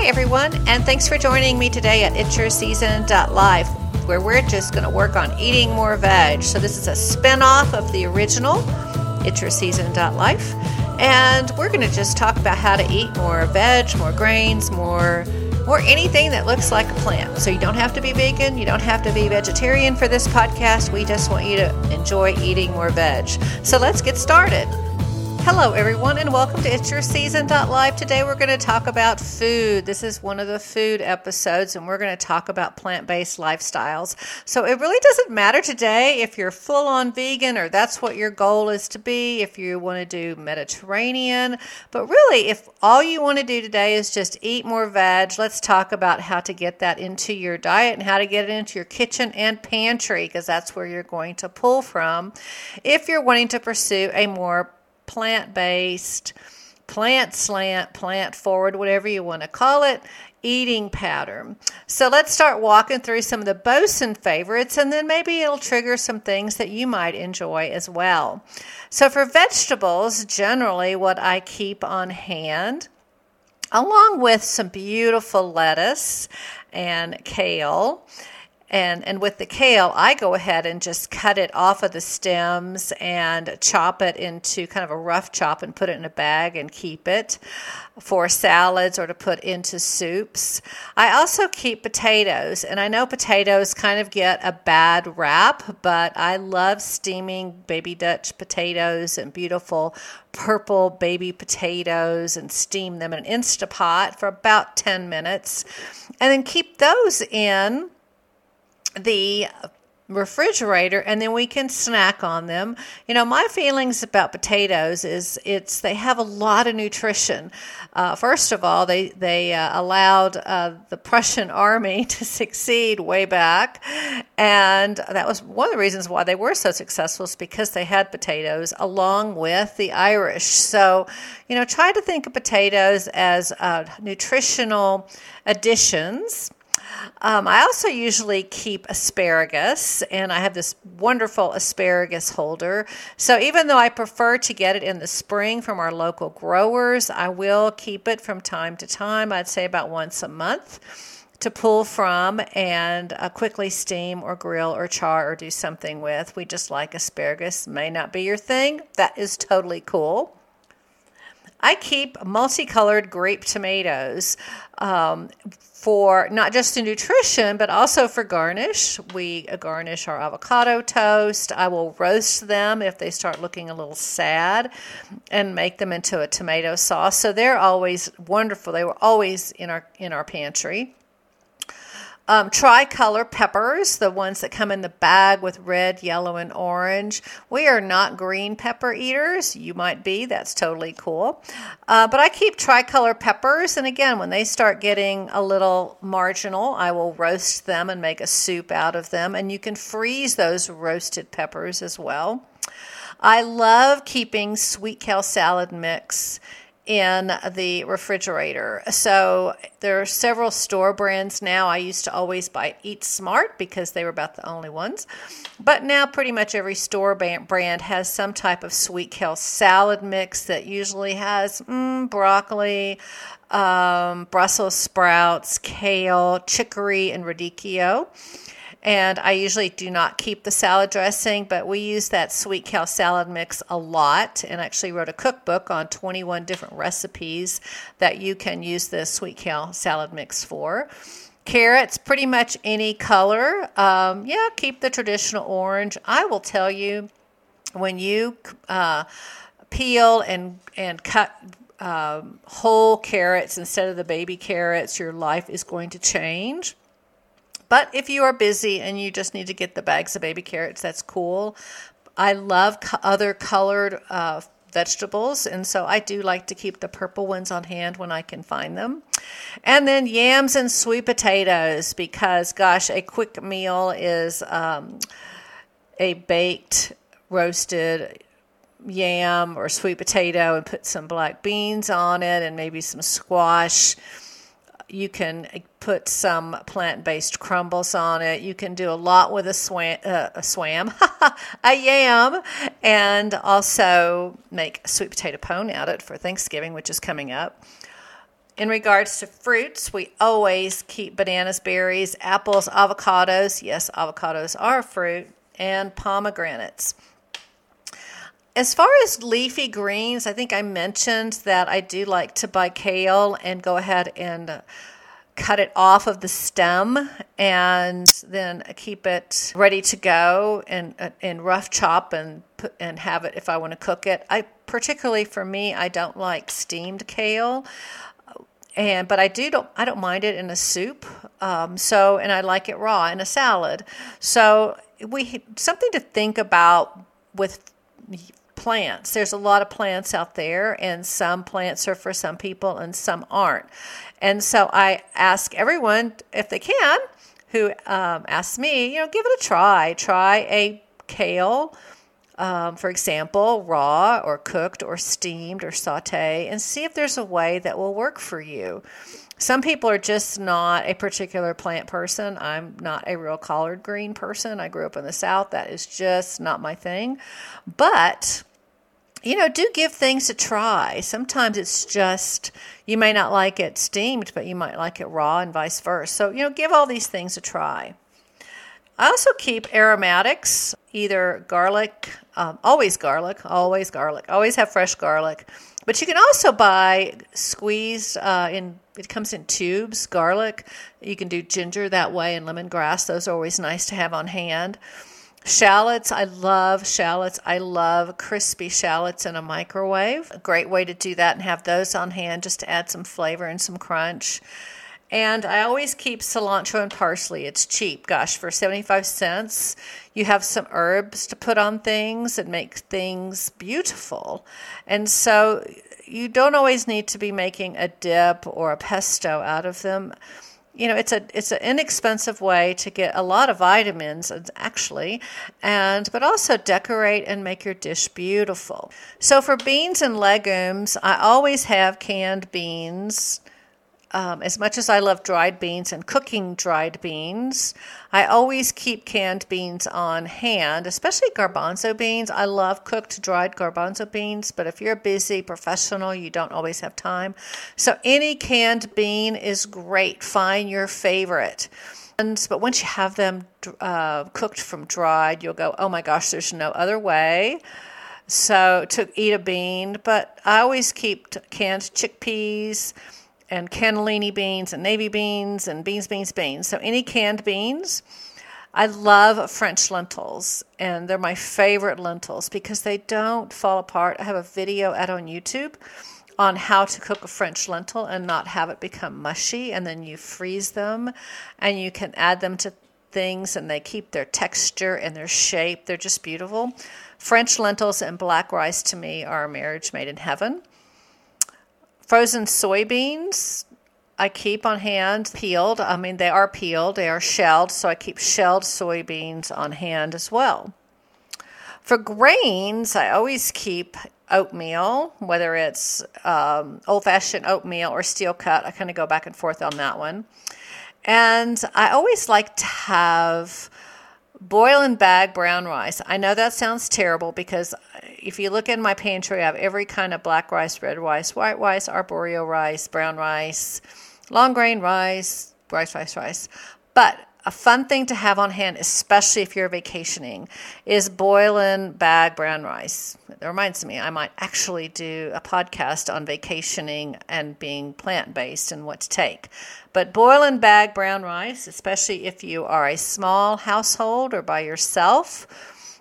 Hi, everyone, and thanks for joining me today at It's Your Season Live, where we're just going to work on eating more veg. So, this is a spin off of the original It's Your Season Life, and we're going to just talk about how to eat more veg, more grains, more or anything that looks like a plant. So you don't have to be vegan, you don't have to be vegetarian for this podcast. We just want you to enjoy eating more veg. So let's get started. Hello, everyone, and welcome to It's Your Season Live. Today, we're going to talk about food. This is one of the food episodes, and we're going to talk about plant based lifestyles. So, it really doesn't matter today if you're full on vegan or that's what your goal is to be, if you want to do Mediterranean. But really, if all you want to do today is just eat more veg, let's talk about how to get that into your diet and how to get it into your kitchen and pantry, because that's where you're going to pull from if you're wanting to pursue a more plant based, plant slant, plant forward, whatever you want to call it, eating pattern. So let's start walking through some of the Boesen favorites, and then maybe it'll trigger some things that you might enjoy as well. So for vegetables, generally what I keep on hand, along with some beautiful lettuce and kale and, and with the kale, I go ahead and just cut it off of the stems and chop it into kind of a rough chop and put it in a bag and keep it for salads or to put into soups. I also keep potatoes, and I know potatoes kind of get a bad rap, but I love steaming baby Dutch potatoes and beautiful purple baby potatoes and steam them in an Instapot for about 10 minutes. And then keep those in the refrigerator and then we can snack on them. You know, my feelings about potatoes is it's they have a lot of nutrition. Uh, first of all, they they uh, allowed uh, the Prussian army to succeed way back, and that was one of the reasons why they were so successful is because they had potatoes along with the Irish. So, you know, try to think of potatoes as uh, nutritional additions um, I also usually keep asparagus, and I have this wonderful asparagus holder. So even though I prefer to get it in the spring from our local growers, I will keep it from time to time. I'd say about once a month to pull from and uh, quickly steam or grill or char or do something with. We just like asparagus. May not be your thing. That is totally cool. I keep multicolored grape tomatoes um, for not just the nutrition, but also for garnish. We garnish our avocado toast. I will roast them if they start looking a little sad and make them into a tomato sauce. So they're always wonderful. They were always in our in our pantry. Um, tricolor peppers, the ones that come in the bag with red, yellow, and orange. We are not green pepper eaters. You might be. That's totally cool. Uh, but I keep tricolor peppers. And again, when they start getting a little marginal, I will roast them and make a soup out of them. And you can freeze those roasted peppers as well. I love keeping sweet kale salad mix in the refrigerator. So there are several store brands now. I used to always buy Eat Smart because they were about the only ones. But now pretty much every store brand has some type of sweet kale salad mix that usually has mm, broccoli, um, Brussels sprouts, kale, chicory, and radicchio. And I usually do not keep the salad dressing, but we use that sweet kale salad mix a lot and actually wrote a cookbook on 21 different recipes that you can use the sweet kale salad mix for. Carrots, pretty much any color. Um, yeah, keep the traditional orange. I will tell you when you uh, peel and, and cut um, whole carrots instead of the baby carrots, your life is going to change. But if you are busy and you just need to get the bags of baby carrots, that's cool. I love co- other colored uh, vegetables, and so I do like to keep the purple ones on hand when I can find them. And then yams and sweet potatoes, because gosh, a quick meal is um, a baked, roasted yam or sweet potato and put some black beans on it and maybe some squash you can put some plant-based crumbles on it. You can do a lot with a swam, uh, a swam, a yam, and also make sweet potato pone out of it for Thanksgiving, which is coming up. In regards to fruits, we always keep bananas, berries, apples, avocados. Yes, avocados are fruit, and pomegranates. As far as leafy greens, I think I mentioned that I do like to buy kale and go ahead and cut it off of the stem and then keep it ready to go and in rough chop and and have it if I want to cook it. I particularly for me, I don't like steamed kale and but I do don't I don't mind it in a soup. Um, so and I like it raw in a salad. So we something to think about with plants. There's a lot of plants out there, and some plants are for some people and some aren't. And so I ask everyone if they can who um, asks me, you know, give it a try. Try a kale um, for example, raw or cooked or steamed or saute, and see if there's a way that will work for you. Some people are just not a particular plant person. I'm not a real collard green person. I grew up in the South. That is just not my thing. But you know, do give things a try. Sometimes it's just you may not like it steamed, but you might like it raw and vice versa. So, you know, give all these things a try. I also keep aromatics, either garlic, um, always garlic, always garlic, always have fresh garlic. But you can also buy squeezed uh, in. It comes in tubes. Garlic. You can do ginger that way and lemongrass. Those are always nice to have on hand. Shallots, I love shallots. I love crispy shallots in a microwave. A great way to do that and have those on hand just to add some flavor and some crunch. And I always keep cilantro and parsley. It's cheap. Gosh, for 75 cents, you have some herbs to put on things and make things beautiful. And so you don't always need to be making a dip or a pesto out of them. You know, it's a it's an inexpensive way to get a lot of vitamins actually, and but also decorate and make your dish beautiful. So for beans and legumes, I always have canned beans um, as much as I love dried beans and cooking dried beans, I always keep canned beans on hand, especially garbanzo beans. I love cooked dried garbanzo beans, but if you're a busy professional, you don't always have time. So any canned bean is great. Find your favorite. But once you have them uh, cooked from dried, you'll go, oh my gosh, there's no other way. So to eat a bean, but I always keep canned chickpeas and cannellini beans and navy beans and beans, beans, beans. So any canned beans. I love French lentils, and they're my favorite lentils because they don't fall apart. I have a video out on YouTube on how to cook a French lentil and not have it become mushy, and then you freeze them and you can add them to things and they keep their texture and their shape. They're just beautiful. French lentils and black rice to me are a marriage made in heaven. Frozen soybeans, I keep on hand peeled. I mean, they are peeled, they are shelled, so I keep shelled soybeans on hand as well. For grains, I always keep oatmeal, whether it's um, old fashioned oatmeal or steel cut. I kind of go back and forth on that one. And I always like to have boil and bag brown rice. I know that sounds terrible because if you look in my pantry, I have every kind of black rice, red rice, white rice, arborio rice, brown rice, long grain rice, rice, rice, rice. But a fun thing to have on hand, especially if you're vacationing, is boil and bag brown rice. It reminds me, I might actually do a podcast on vacationing and being plant based and what to take. But boil and bag brown rice, especially if you are a small household or by yourself.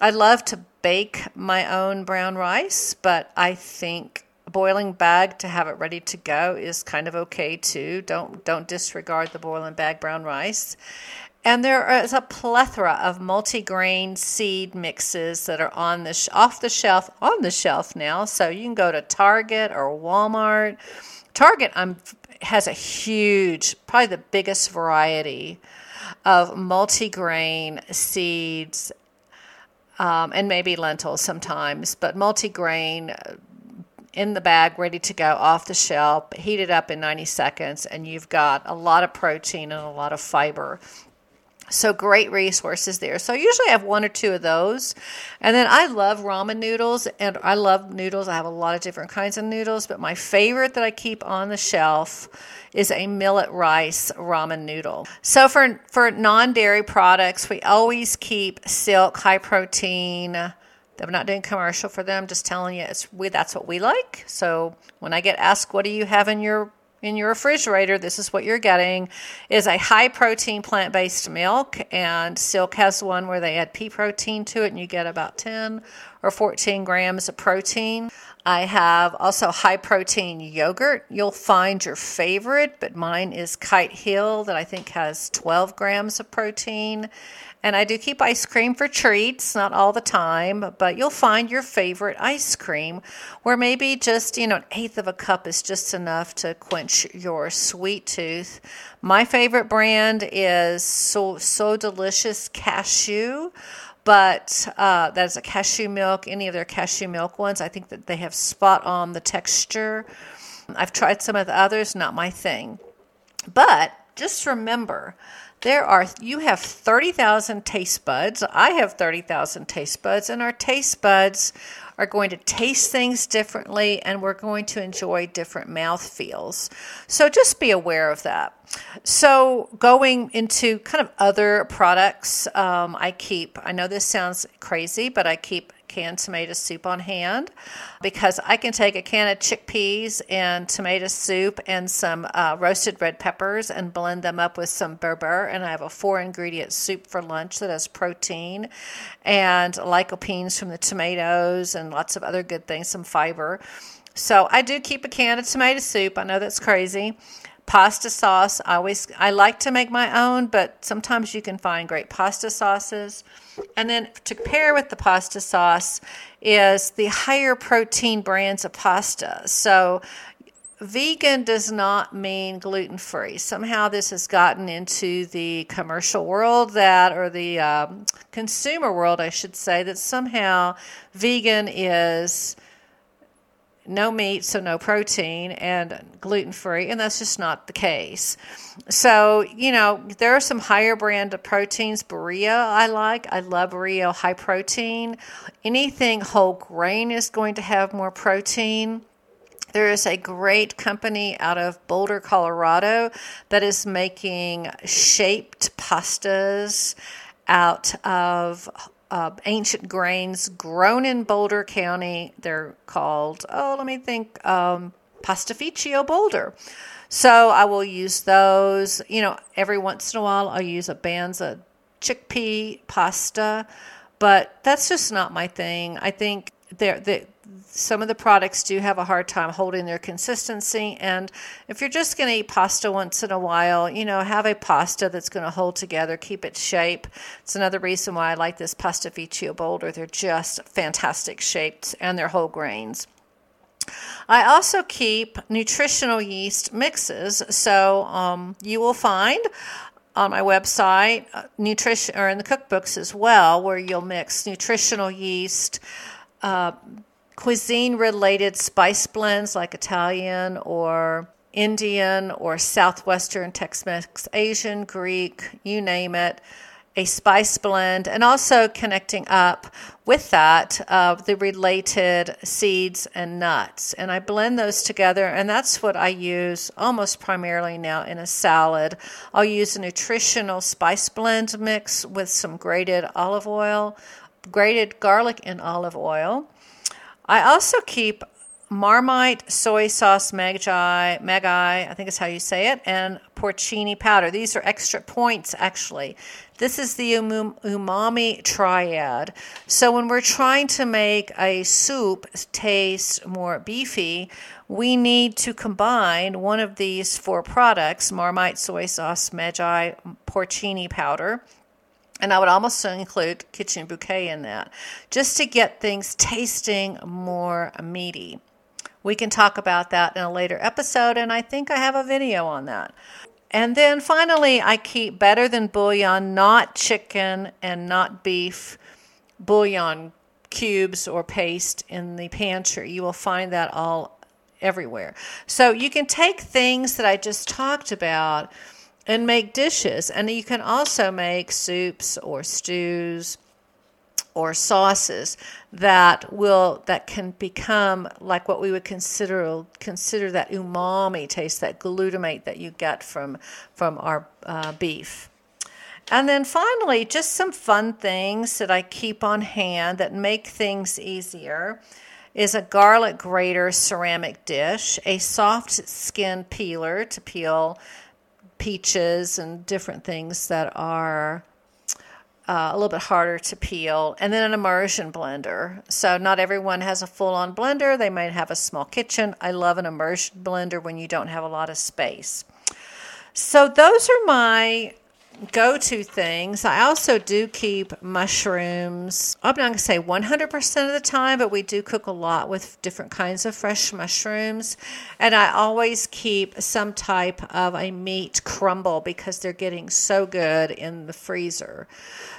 I love to bake my own brown rice, but I think boiling bag to have it ready to go is kind of okay too. Don't don't disregard the boiling bag brown rice. And there is a plethora of multigrain seed mixes that are on the sh- off the shelf on the shelf now. So you can go to Target or Walmart. Target um, has a huge, probably the biggest variety of multigrain seeds um, and maybe lentils sometimes, but multigrain uh, in the bag, ready to go off the shelf, heat it up in 90 seconds, and you've got a lot of protein and a lot of fiber. So great resources there. So I usually have one or two of those. And then I love ramen noodles and I love noodles. I have a lot of different kinds of noodles, but my favorite that I keep on the shelf is a millet rice ramen noodle. So for for non-dairy products, we always keep Silk high protein. I'm not doing commercial for them, just telling you it's we that's what we like. So when I get asked what do you have in your in your refrigerator, this is what you're getting, is a high protein plant based milk. And Silk has one where they add pea protein to it, and you get about 10 or 14 grams of protein. I have also high protein yogurt. You'll find your favorite, but mine is Kite Hill, that I think has 12 grams of protein. And I do keep ice cream for treats, not all the time, but you'll find your favorite ice cream where maybe just, you know, an eighth of a cup is just enough to quench your sweet tooth. My favorite brand is So, so Delicious Cashew but uh, that is a cashew milk. Any of their cashew milk ones, I think that they have spot on the texture. I've tried some of the others, not my thing. But just remember there are you have 30,000 taste buds. I have 30,000 taste buds and our taste buds are going to taste things differently and we're going to enjoy different mouth feels. So just be aware of that. So going into kind of other products, um, I keep, I know this sounds crazy, but I keep canned tomato soup on hand because I can take a can of chickpeas and tomato soup and some uh, roasted red peppers and blend them up with some berbere. And I have a four ingredient soup for lunch that has protein and lycopenes from the tomatoes and lots of other good things, some fiber. So I do keep a can of tomato soup. I know that's crazy pasta sauce i always i like to make my own but sometimes you can find great pasta sauces. And then to pair with the pasta sauce is the higher protein brands of pasta. So vegan does not mean gluten free somehow this has gotten into the commercial world that or the um, consumer world i should say that somehow vegan is no meat, so no protein, and gluten free, and that's just not the case. So, you know, there are some higher brand of proteins. Barilla, I like. I love Barilla high protein. Anything whole grain is going to have more protein. There is a great company out of Boulder, Colorado that is making shaped pastas out of uh, ancient grains grown in Boulder County. They're called, oh, let me think, um, Pastificio Boulder. So I will use those. You know, every once in a while I'll use a Banza chickpea pasta, but that's just not my thing. I think they're, they some of the products do have a hard time holding their consistency. And if you're just going to eat pasta once in a while, you know, have a pasta that's going to hold together, keep its shape. It's another reason why I like this pasta Pastificio Boulder. They're just fantastic shapes and they're whole grains. I also keep nutritional yeast mixes. So um, you will find on my website uh, nutrition or in the cookbooks as well, where you'll mix nutritional yeast. Uh, cuisine related spice blends like Italian or Indian or Southwestern Tex Mex, Asian, Greek, you name it, a spice blend, and also connecting up with that uh, the related seeds and nuts. And I blend those together, and that's what I use almost primarily now in a salad. I'll use a nutritional spice blend mix with some grated olive oil, grated garlic and olive oil I also keep Marmite soy sauce Maggi, Maggi, I think is how you say it, and porcini powder. These are extra points, actually. This is the umami triad. So when we're trying to make a soup taste more beefy, we need to combine one of these four products Marmite soy sauce, Maggi, porcini powder and I would almost include kitchen bouquet in that, just to get things tasting more meaty. We can talk about that in a later episode, and I think I have a video on that. And then finally, I keep better than bouillon, not chicken and not beef bouillon cubes or paste in the pantry. You will find that all everywhere. So you can take things that I just talked about and make dishes. And you can also make soups or stews or sauces that will that can become like what we would consider consider that umami taste, that glutamate that you get from from our uh, beef. And then finally, just some fun things that I keep on hand that make things easier is a garlic grater ceramic dish, a soft skin peeler to peel peaches and different things that are uh, a little bit harder to peel, and then an immersion blender. So, not everyone has a full on blender, they might have a small kitchen. I love an immersion blender when you don't have a lot of space. So, those are my go to things. I also do keep mushrooms. I'm not going to say 100% of the time, but we do cook a lot with different kinds of fresh mushrooms. And I always keep some type of a meat crumble because they're getting so good in the freezer.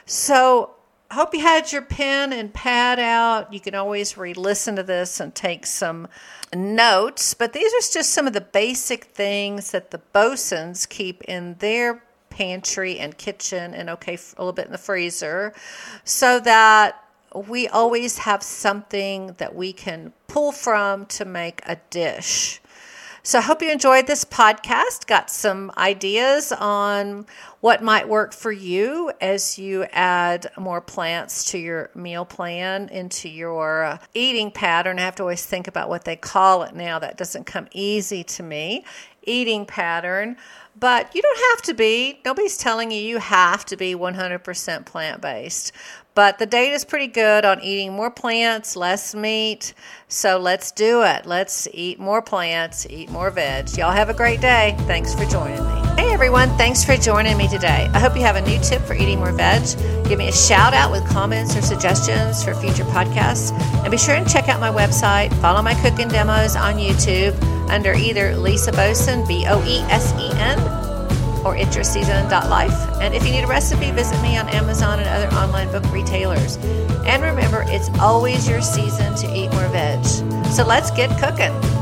So, hope you had your pen and pad out. You can always re listen to this and take some notes, but these are just some of the basic things that the Boesens keep in their pantry and kitchen and okay a little bit in the freezer so that we always have something that we can pull from to make a dish. So I hope you enjoyed this podcast, got some ideas on what might work for you as you add more plants to your meal plan, into your eating pattern. I have to always think about what they call it now. That doesn't come easy to me. Eating pattern. But you don't have to be. Nobody's telling you you have to be 100% plant based. But the data is pretty good on eating more plants, less meat. So let's do it. Let's eat more plants, eat more veg. Y'all have a great day. Thanks for joining me. Hey everyone, thanks for joining me today. I hope you have a new tip for eating more veg. Give me a shout out with comments or suggestions for future podcasts. And be sure and check out my website. Follow my cooking demos on YouTube under either Lisa Boesen, B O E S E N, or ityourseason.life. And if you need a recipe, visit me on Amazon and other online book retailers. And remember, it's always your season to eat more veg. So let's get cooking.